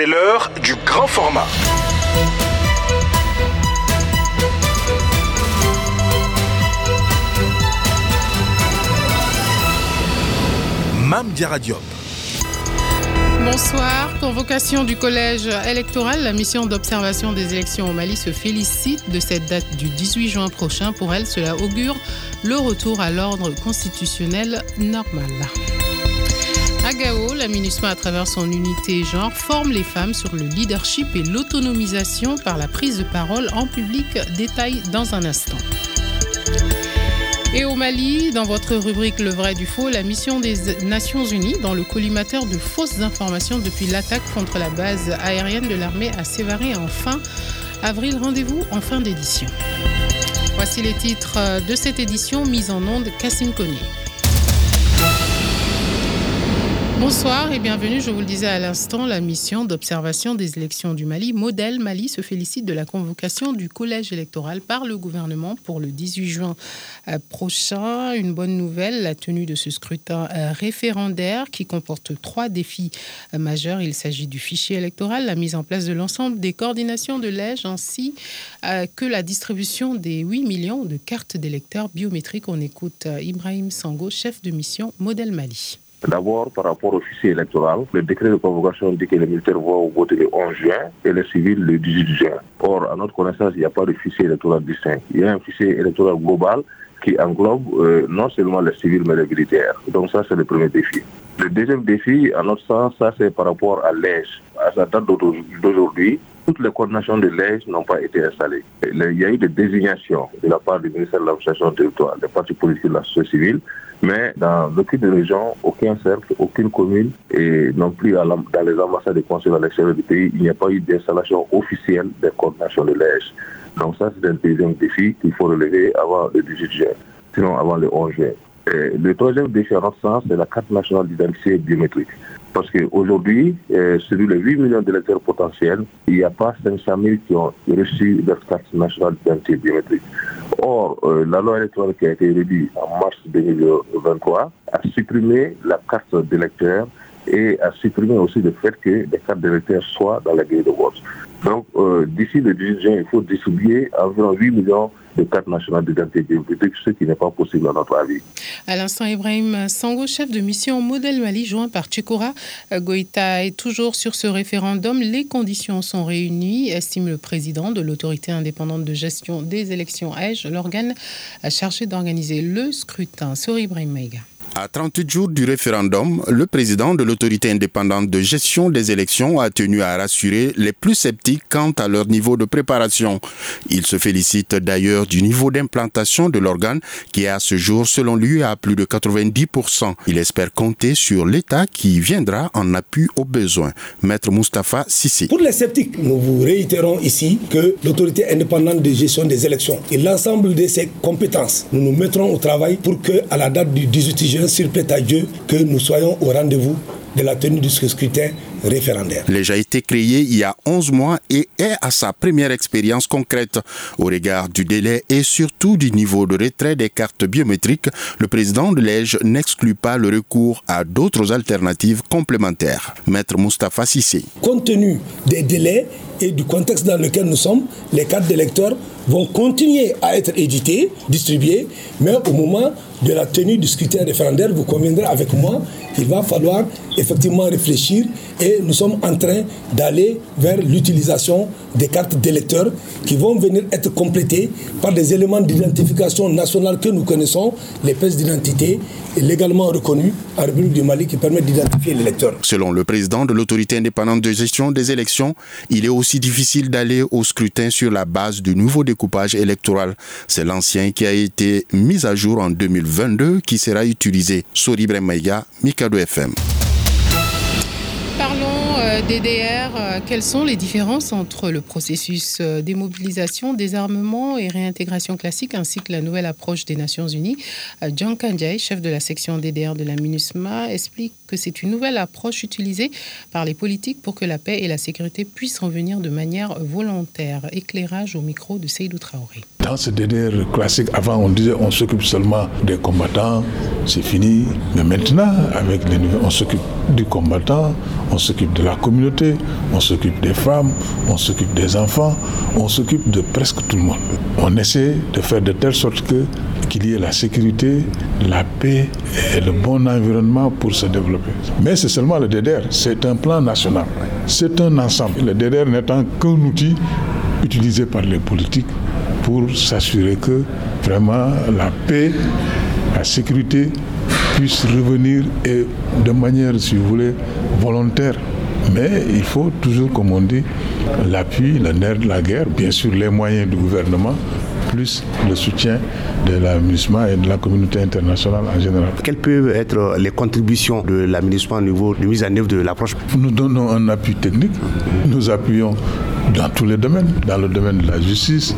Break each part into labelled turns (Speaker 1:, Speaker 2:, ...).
Speaker 1: C'est l'heure du grand format. Mam Diaradiop.
Speaker 2: Bonsoir. Convocation du collège électoral. La mission d'observation des élections au Mali se félicite de cette date du 18 juin prochain. Pour elle, cela augure le retour à l'ordre constitutionnel normal. La MINUSMA, à travers son unité genre, forme les femmes sur le leadership et l'autonomisation par la prise de parole en public. Détail dans un instant. Et au Mali, dans votre rubrique Le vrai du faux, la mission des Nations Unies dans le collimateur de fausses informations depuis l'attaque contre la base aérienne de l'armée à Sévaré en fin avril. Rendez-vous en fin d'édition. Voici les titres de cette édition mise en onde Cassim Koné. Bonsoir et bienvenue. Je vous le disais à l'instant, la mission d'observation des élections du Mali, Modèle Mali, se félicite de la convocation du collège électoral par le gouvernement pour le 18 juin euh, prochain. Une bonne nouvelle, la tenue de ce scrutin euh, référendaire qui comporte trois défis euh, majeurs. Il s'agit du fichier électoral, la mise en place de l'ensemble des coordinations de l'EJ ainsi que la distribution des 8 millions de cartes d'électeurs biométriques. On écoute Ibrahim Sango, chef de mission Modèle Mali.
Speaker 3: D'abord, par rapport au fichier électoral, le décret de convocation dit que les militaires vont voter le 11 juin et les civils le 18 juin. Or, à notre connaissance, il n'y a pas de fichier électoral distinct. Il y a un fichier électoral global qui englobe euh, non seulement les civils mais les militaires. Donc ça, c'est le premier défi. Le deuxième défi, à notre sens, ça c'est par rapport à l'EJ. À sa date d'aujourd'hui, toutes les coordinations de l'EJ n'ont pas été installées. Il y a eu des désignations de la part du ministère de l'Administration territoriale, des partis politiques de la société civile, mais dans aucune région, aucun cercle, aucune commune et non plus dans les ambassades et consulats à l'extérieur du pays, il n'y a pas eu d'installation officielle des coordinations de l'EJ. Donc ça, c'est un deuxième défi qu'il faut relever avant le 18 juin, sinon avant le 11 juin. le troisième défi notre sens, c'est la carte nationale d'identité biométrique. Parce qu'aujourd'hui, sur les 8 millions d'électeurs potentiels, il n'y a pas 500 000 qui ont reçu leur carte nationale d'identité biométrique. Or, euh, la loi électorale qui a été réduite en mars 2023 a supprimé la carte d'électeur et a supprimé aussi le fait que les cartes d'électeurs soient dans la grille de vote. Donc, euh, d'ici le 18 juin, il faut distribuer environ 8 millions de cartes nationales d'identité biométrique, ce qui n'est pas possible à notre avis.
Speaker 2: À l'instant, Ibrahim Sango, chef de mission Modèle Mali, joint par Tchekora Goïta, est toujours sur ce référendum. Les conditions sont réunies, estime le président de l'autorité indépendante de gestion des élections EJ, l'organe chargé d'organiser le scrutin. Sur Ibrahim Maïga.
Speaker 4: À 38 jours du référendum, le président de l'autorité indépendante de gestion des élections a tenu à rassurer les plus sceptiques quant à leur niveau de préparation. Il se félicite d'ailleurs du niveau d'implantation de l'organe qui est à ce jour, selon lui, à plus de 90%. Il espère compter sur l'État qui viendra en appui aux besoins. Maître Mustapha Sissi.
Speaker 5: Pour les sceptiques, nous vous réitérons ici que l'autorité indépendante de gestion des élections et l'ensemble de ses compétences, nous nous mettrons au travail pour que, à la date du 18 juin, plaît à Dieu que nous soyons au rendez-vous de la tenue du scrutin référendaire.
Speaker 4: L'EJ a été créé il y a 11 mois et est à sa première expérience concrète. Au regard du délai et surtout du niveau de retrait des cartes biométriques, le président de l'EJ n'exclut pas le recours à d'autres alternatives complémentaires. Maître Moustapha Sissé.
Speaker 5: Compte tenu des délais et du contexte dans lequel nous sommes, les cartes d'électeurs vont continuer à être éditées, distribuées, mais au moment de la tenue du scrutin référendaire, vous conviendrez avec moi qu'il va falloir effectivement réfléchir et nous sommes en train d'aller vers l'utilisation des cartes d'électeurs qui vont venir être complétées par des éléments d'identification nationale que nous connaissons, les pièces d'identité légalement reconnues en République du Mali qui permettent d'identifier l'électeur.
Speaker 4: Selon le président de l'autorité indépendante de gestion des élections, il est aussi difficile d'aller au scrutin sur la base du nouveau découpage électoral. C'est l'ancien qui a été mis à jour en 2022 qui sera utilisé. Sori Bremaïga, Mikado FM.
Speaker 2: DDR. Quelles sont les différences entre le processus démobilisation, désarmement et réintégration classique ainsi que la nouvelle approche des Nations Unies? John Kanjai, chef de la section DDR de la MINUSMA, explique que c'est une nouvelle approche utilisée par les politiques pour que la paix et la sécurité puissent revenir de manière volontaire. Éclairage au micro de Seydou Traoré.
Speaker 6: Dans ce DDR classique, avant on disait on s'occupe seulement des combattants, c'est fini. Mais maintenant, avec les on s'occupe du combattant, on s'occupe de la on s'occupe des femmes, on s'occupe des enfants, on s'occupe de presque tout le monde. On essaie de faire de telle sorte que qu'il y ait la sécurité, la paix et le bon environnement pour se développer. Mais c'est seulement le DDR, c'est un plan national, c'est un ensemble. Le DDR n'étant qu'un outil utilisé par les politiques pour s'assurer que vraiment la paix, la sécurité puissent revenir et de manière, si vous voulez, volontaire. Mais il faut toujours, comme on dit, l'appui, le nerf de la guerre, bien sûr les moyens du gouvernement, plus le soutien de l'aménagement et de la communauté internationale en général.
Speaker 7: Quelles peuvent être les contributions de l'aménagement au niveau de mise en œuvre de l'approche?
Speaker 6: Nous donnons un appui technique, nous appuyons dans tous les domaines, dans le domaine de la justice,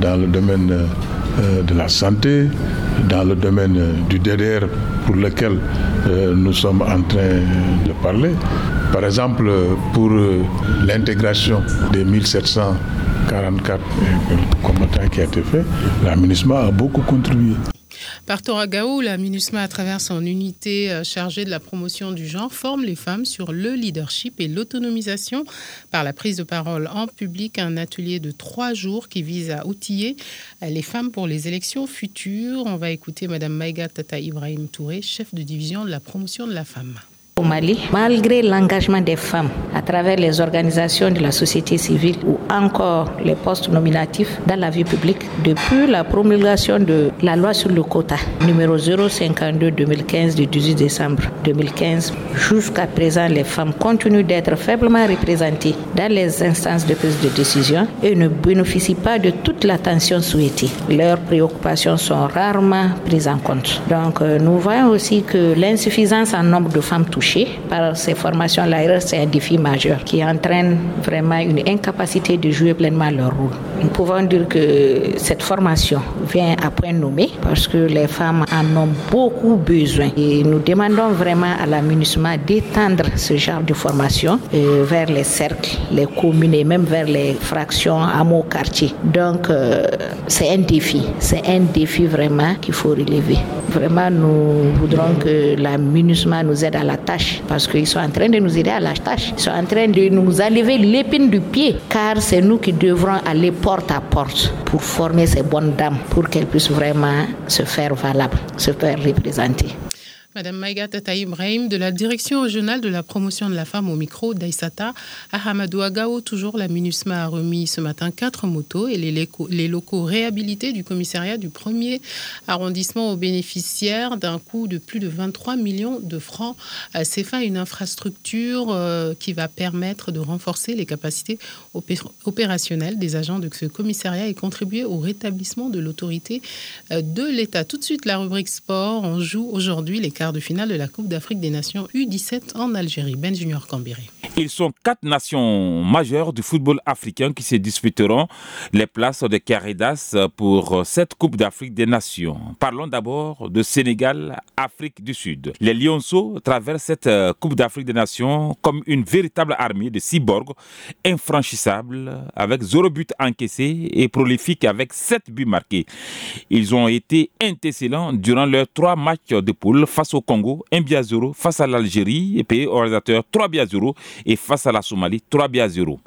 Speaker 6: dans le domaine euh, de la santé, dans le domaine du DDR pour lequel euh, nous sommes en train de parler. Par exemple, pour euh, l'intégration des 1744 combattants qui a été fait, la a beaucoup contribué.
Speaker 2: Par Toragao, la MINUSMA, à travers son unité euh, chargée de la promotion du genre, forme les femmes sur le leadership et l'autonomisation par la prise de parole en public. Un atelier de trois jours qui vise à outiller euh, les femmes pour les élections futures. On va écouter Madame Maïga Tata Ibrahim Touré, chef de division de la promotion de la femme.
Speaker 8: Malgré l'engagement des femmes à travers les organisations de la société civile ou encore les postes nominatifs dans la vie publique, depuis la promulgation de la loi sur le quota numéro 052-2015 du 18 décembre 2015, jusqu'à présent, les femmes continuent d'être faiblement représentées dans les instances de prise de décision et ne bénéficient pas de toute l'attention souhaitée. Leurs préoccupations sont rarement prises en compte. Donc, euh, nous voyons aussi que l'insuffisance en nombre de femmes touchées par ces formations-là, c'est un défi majeur qui entraîne vraiment une incapacité de jouer pleinement leur rôle. Nous pouvons dire que cette formation vient à point nommé parce que les femmes en ont beaucoup besoin. Et nous demandons vraiment à la d'étendre ce genre de formation euh, vers les cercles, les communes et même vers les fractions hameaux quartiers. Donc, euh, c'est un défi. C'est un défi vraiment qu'il faut relever. Vraiment, nous voudrons que la MINUSMA nous aide à la tâche parce qu'ils sont en train de nous aider à la tâche. Ils sont en train de nous enlever l'épine du pied car c'est nous qui devrons aller porte à porte pour former ces bonnes dames pour qu'elles puissent vraiment se faire valables, se faire représenter.
Speaker 2: Madame Maïga Tata Ibrahim de la direction régionale de la promotion de la femme au micro d'Aïsata Ahamadou Agao. Toujours la MINUSMA a remis ce matin quatre motos et les locaux, les locaux réhabilités du commissariat du premier arrondissement aux bénéficiaires d'un coût de plus de 23 millions de francs CFA, une infrastructure euh, qui va permettre de renforcer les capacités opérationnelles des agents de ce commissariat et contribuer au rétablissement de l'autorité euh, de l'État. Tout de suite, la rubrique sport. On joue aujourd'hui les de finale de la Coupe d'Afrique des Nations U17 en Algérie. Ben Junior Cambéré.
Speaker 9: Ils sont quatre nations majeures du football africain qui se disputeront les places de Caridas pour cette Coupe d'Afrique des Nations. Parlons d'abord de Sénégal, Afrique du Sud. Les Lionceaux traversent cette Coupe d'Afrique des Nations comme une véritable armée de cyborgs infranchissables avec zéro but encaissé et prolifiques avec sept buts marqués. Ils ont été intéressants durant leurs trois matchs de poule face au Congo, 1 bien 0, face à l'Algérie, pays organisateur 3 bien 0 et face à la Somalie 3 bien 0.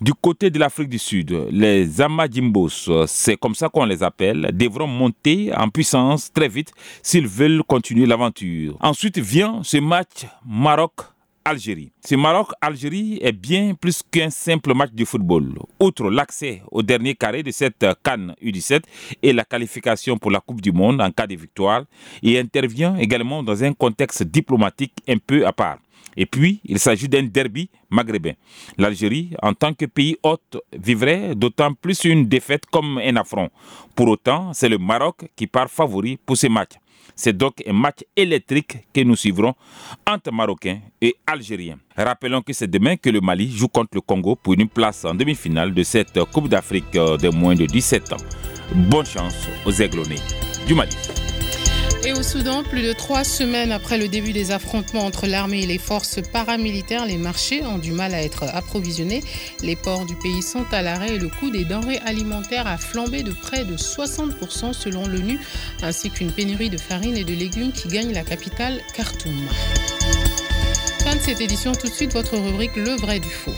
Speaker 9: Du côté de l'Afrique du Sud, les Amadimbos, c'est comme ça qu'on les appelle, devront monter en puissance très vite s'ils veulent continuer l'aventure. Ensuite vient ce match Maroc Algérie. Ce Maroc-Algérie est bien plus qu'un simple match de football. Outre l'accès au dernier carré de cette Cannes U17 et la qualification pour la Coupe du Monde en cas de victoire, il intervient également dans un contexte diplomatique un peu à part. Et puis, il s'agit d'un derby maghrébin. L'Algérie, en tant que pays hôte, vivrait d'autant plus une défaite comme un affront. Pour autant, c'est le Maroc qui part favori pour ce match. C'est donc un match électrique que nous suivrons entre Marocains et Algériens. Rappelons que c'est demain que le Mali joue contre le Congo pour une place en demi-finale de cette Coupe d'Afrique de moins de 17 ans. Bonne chance aux aiglonnés du Mali.
Speaker 2: Et au Soudan, plus de trois semaines après le début des affrontements entre l'armée et les forces paramilitaires, les marchés ont du mal à être approvisionnés. Les ports du pays sont à l'arrêt et le coût des denrées alimentaires a flambé de près de 60% selon l'ONU, ainsi qu'une pénurie de farine et de légumes qui gagne la capitale Khartoum. fin de cette édition, tout de suite votre rubrique Le vrai du faux.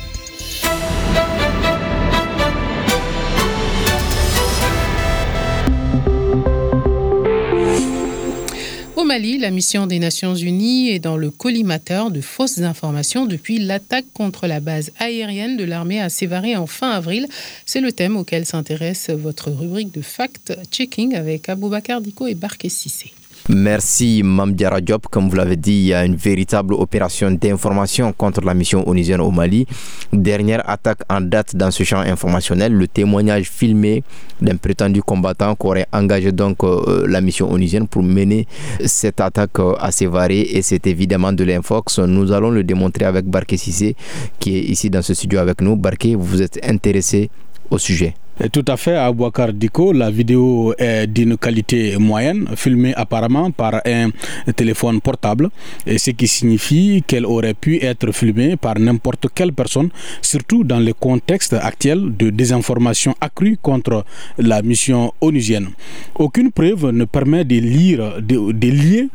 Speaker 2: Mali, la mission des Nations Unies est dans le collimateur de fausses informations depuis l'attaque contre la base aérienne de l'armée à Sévaré en fin avril. C'est le thème auquel s'intéresse votre rubrique de fact-checking avec Aboubacar Diko et Barké Sissé.
Speaker 10: Merci Mamdiara Diop. Comme vous l'avez dit, il y a une véritable opération d'information contre la mission onusienne au Mali. Dernière attaque en date dans ce champ informationnel, le témoignage filmé d'un prétendu combattant qui aurait engagé donc euh, la mission onusienne pour mener cette attaque euh, assez variée et c'est évidemment de l'infox. Nous allons le démontrer avec Barké Sissé qui est ici dans ce studio avec nous. Barké, vous êtes intéressé au sujet.
Speaker 11: Tout à fait, à Boakar Diko, la vidéo est d'une qualité moyenne, filmée apparemment par un téléphone portable, ce qui signifie qu'elle aurait pu être filmée par n'importe quelle personne, surtout dans le contexte actuel de désinformation accrue contre la mission onusienne. Aucune preuve ne permet de lire, de, lier,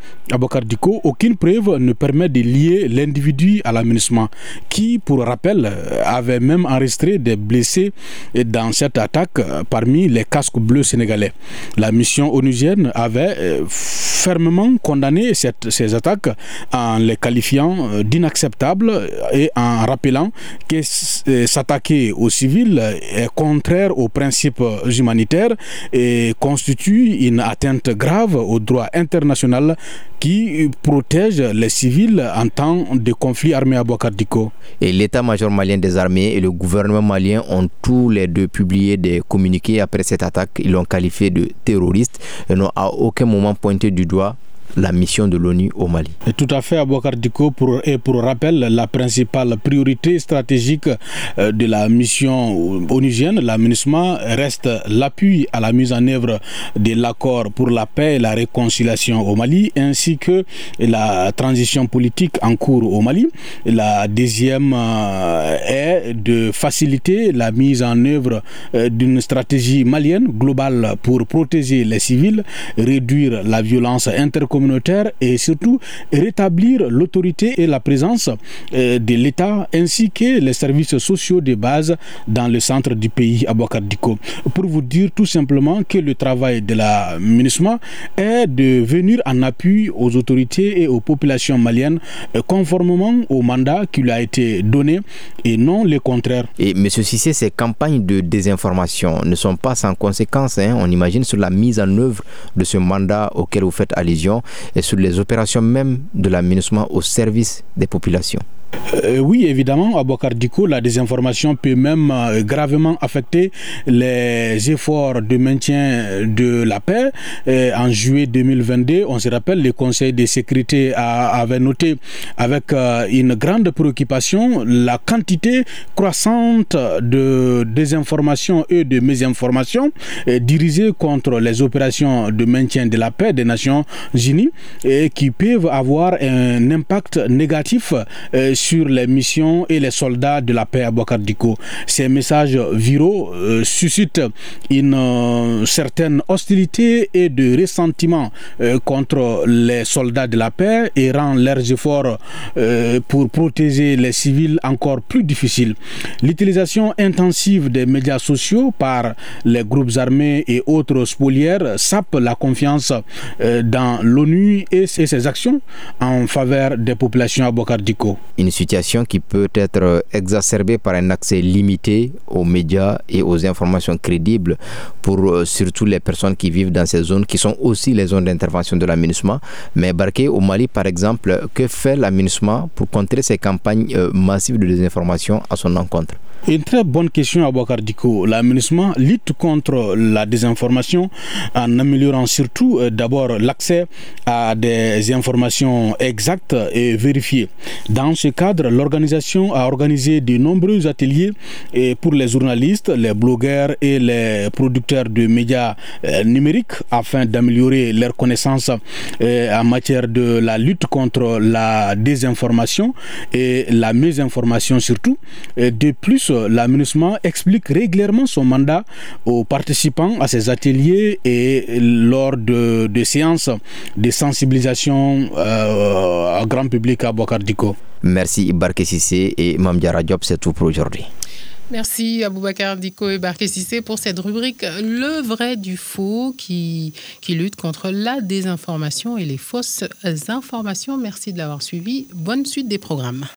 Speaker 11: aucune preuve ne permet de lier l'individu à l'aménagement, qui, pour rappel, avait même enregistré des blessés dans cette attaque euh, parmi les casques bleus sénégalais. La mission onusienne avait euh, fermement condamné ces attaques en les qualifiant euh, d'inacceptables et en rappelant que s'attaquer aux civils est contraire aux principes humanitaires et constitue une atteinte grave au droit international qui protège les civils en temps de conflit armé à Boakardiko.
Speaker 10: Et l'état-major malien des armées et le gouvernement malien ont tous les deux publié des communiqués après cette attaque. Ils l'ont qualifié de terroriste et n'ont à aucun moment pointé du doigt la mission de l'ONU au Mali.
Speaker 11: Tout à fait, Abouakar Diko, pour, et pour rappel, la principale priorité stratégique euh, de la mission onusienne, l'aménagement, reste l'appui à la mise en œuvre de l'accord pour la paix et la réconciliation au Mali, ainsi que la transition politique en cours au Mali. La deuxième euh, est de faciliter la mise en œuvre euh, d'une stratégie malienne globale pour protéger les civils, réduire la violence intercommunale et surtout rétablir l'autorité et la présence euh, de l'État ainsi que les services sociaux de base dans le centre du pays à Diko. Pour vous dire tout simplement que le travail de la MINUSMA est de venir en appui aux autorités et aux populations maliennes euh, conformément au mandat qui lui a été donné et non le contraire.
Speaker 10: Et M. Sissé, ces campagnes de désinformation ne sont pas sans conséquences, hein, on imagine, sur la mise en œuvre de ce mandat auquel vous faites allusion et sur les opérations même de l'aménagement au service des populations.
Speaker 11: Euh, oui, évidemment, à Bokardiko, la désinformation peut même euh, gravement affecter les efforts de maintien de la paix. Euh, en juillet 2022, on se rappelle, le Conseil de sécurité avait noté avec une grande préoccupation la quantité croissante de désinformation et de mésinformation dirigées contre les opérations de maintien de la paix des Nations Unies et qui peuvent avoir un impact négatif sur les missions et les soldats de la paix à Bokardiko. Ces messages viraux euh, suscitent une euh, certaine hostilité et de ressentiment euh, contre les soldats de la paix et rend leurs efforts pour protéger les civils encore plus difficiles. L'utilisation intensive des médias sociaux par les groupes armés et autres spoliaires sape la confiance dans l'ONU et ses actions en faveur des populations à Bokardiko
Speaker 10: situation qui peut être exacerbée par un accès limité aux médias et aux informations crédibles pour euh, surtout les personnes qui vivent dans ces zones qui sont aussi les zones d'intervention de l'aménagement. Mais Barqué au Mali, par exemple, que fait l'aménagement pour contrer ces campagnes euh, massives de désinformation à son encontre?
Speaker 11: Une très bonne question à Diko. L'aménagement lutte contre la désinformation en améliorant surtout euh, d'abord l'accès à des informations exactes et vérifiées. Dans ce cadre, l'organisation a organisé de nombreux ateliers pour les journalistes, les blogueurs et les producteurs de médias euh, numériques afin d'améliorer leurs connaissances euh, en matière de la lutte contre la désinformation et la mésinformation surtout. De plus, plus, l'aménagement explique régulièrement son mandat aux participants à ces ateliers et lors de, séances de sensibilisation euh, à grand public à Bokardiko.
Speaker 10: Merci Ibarke Sissé et Mamdiara Diop, c'est tout pour aujourd'hui.
Speaker 2: Merci Aboubacar Diko et Barké Sissé pour cette rubrique Le vrai du faux qui, qui lutte contre la désinformation et les fausses informations. Merci de l'avoir suivi. Bonne suite des programmes.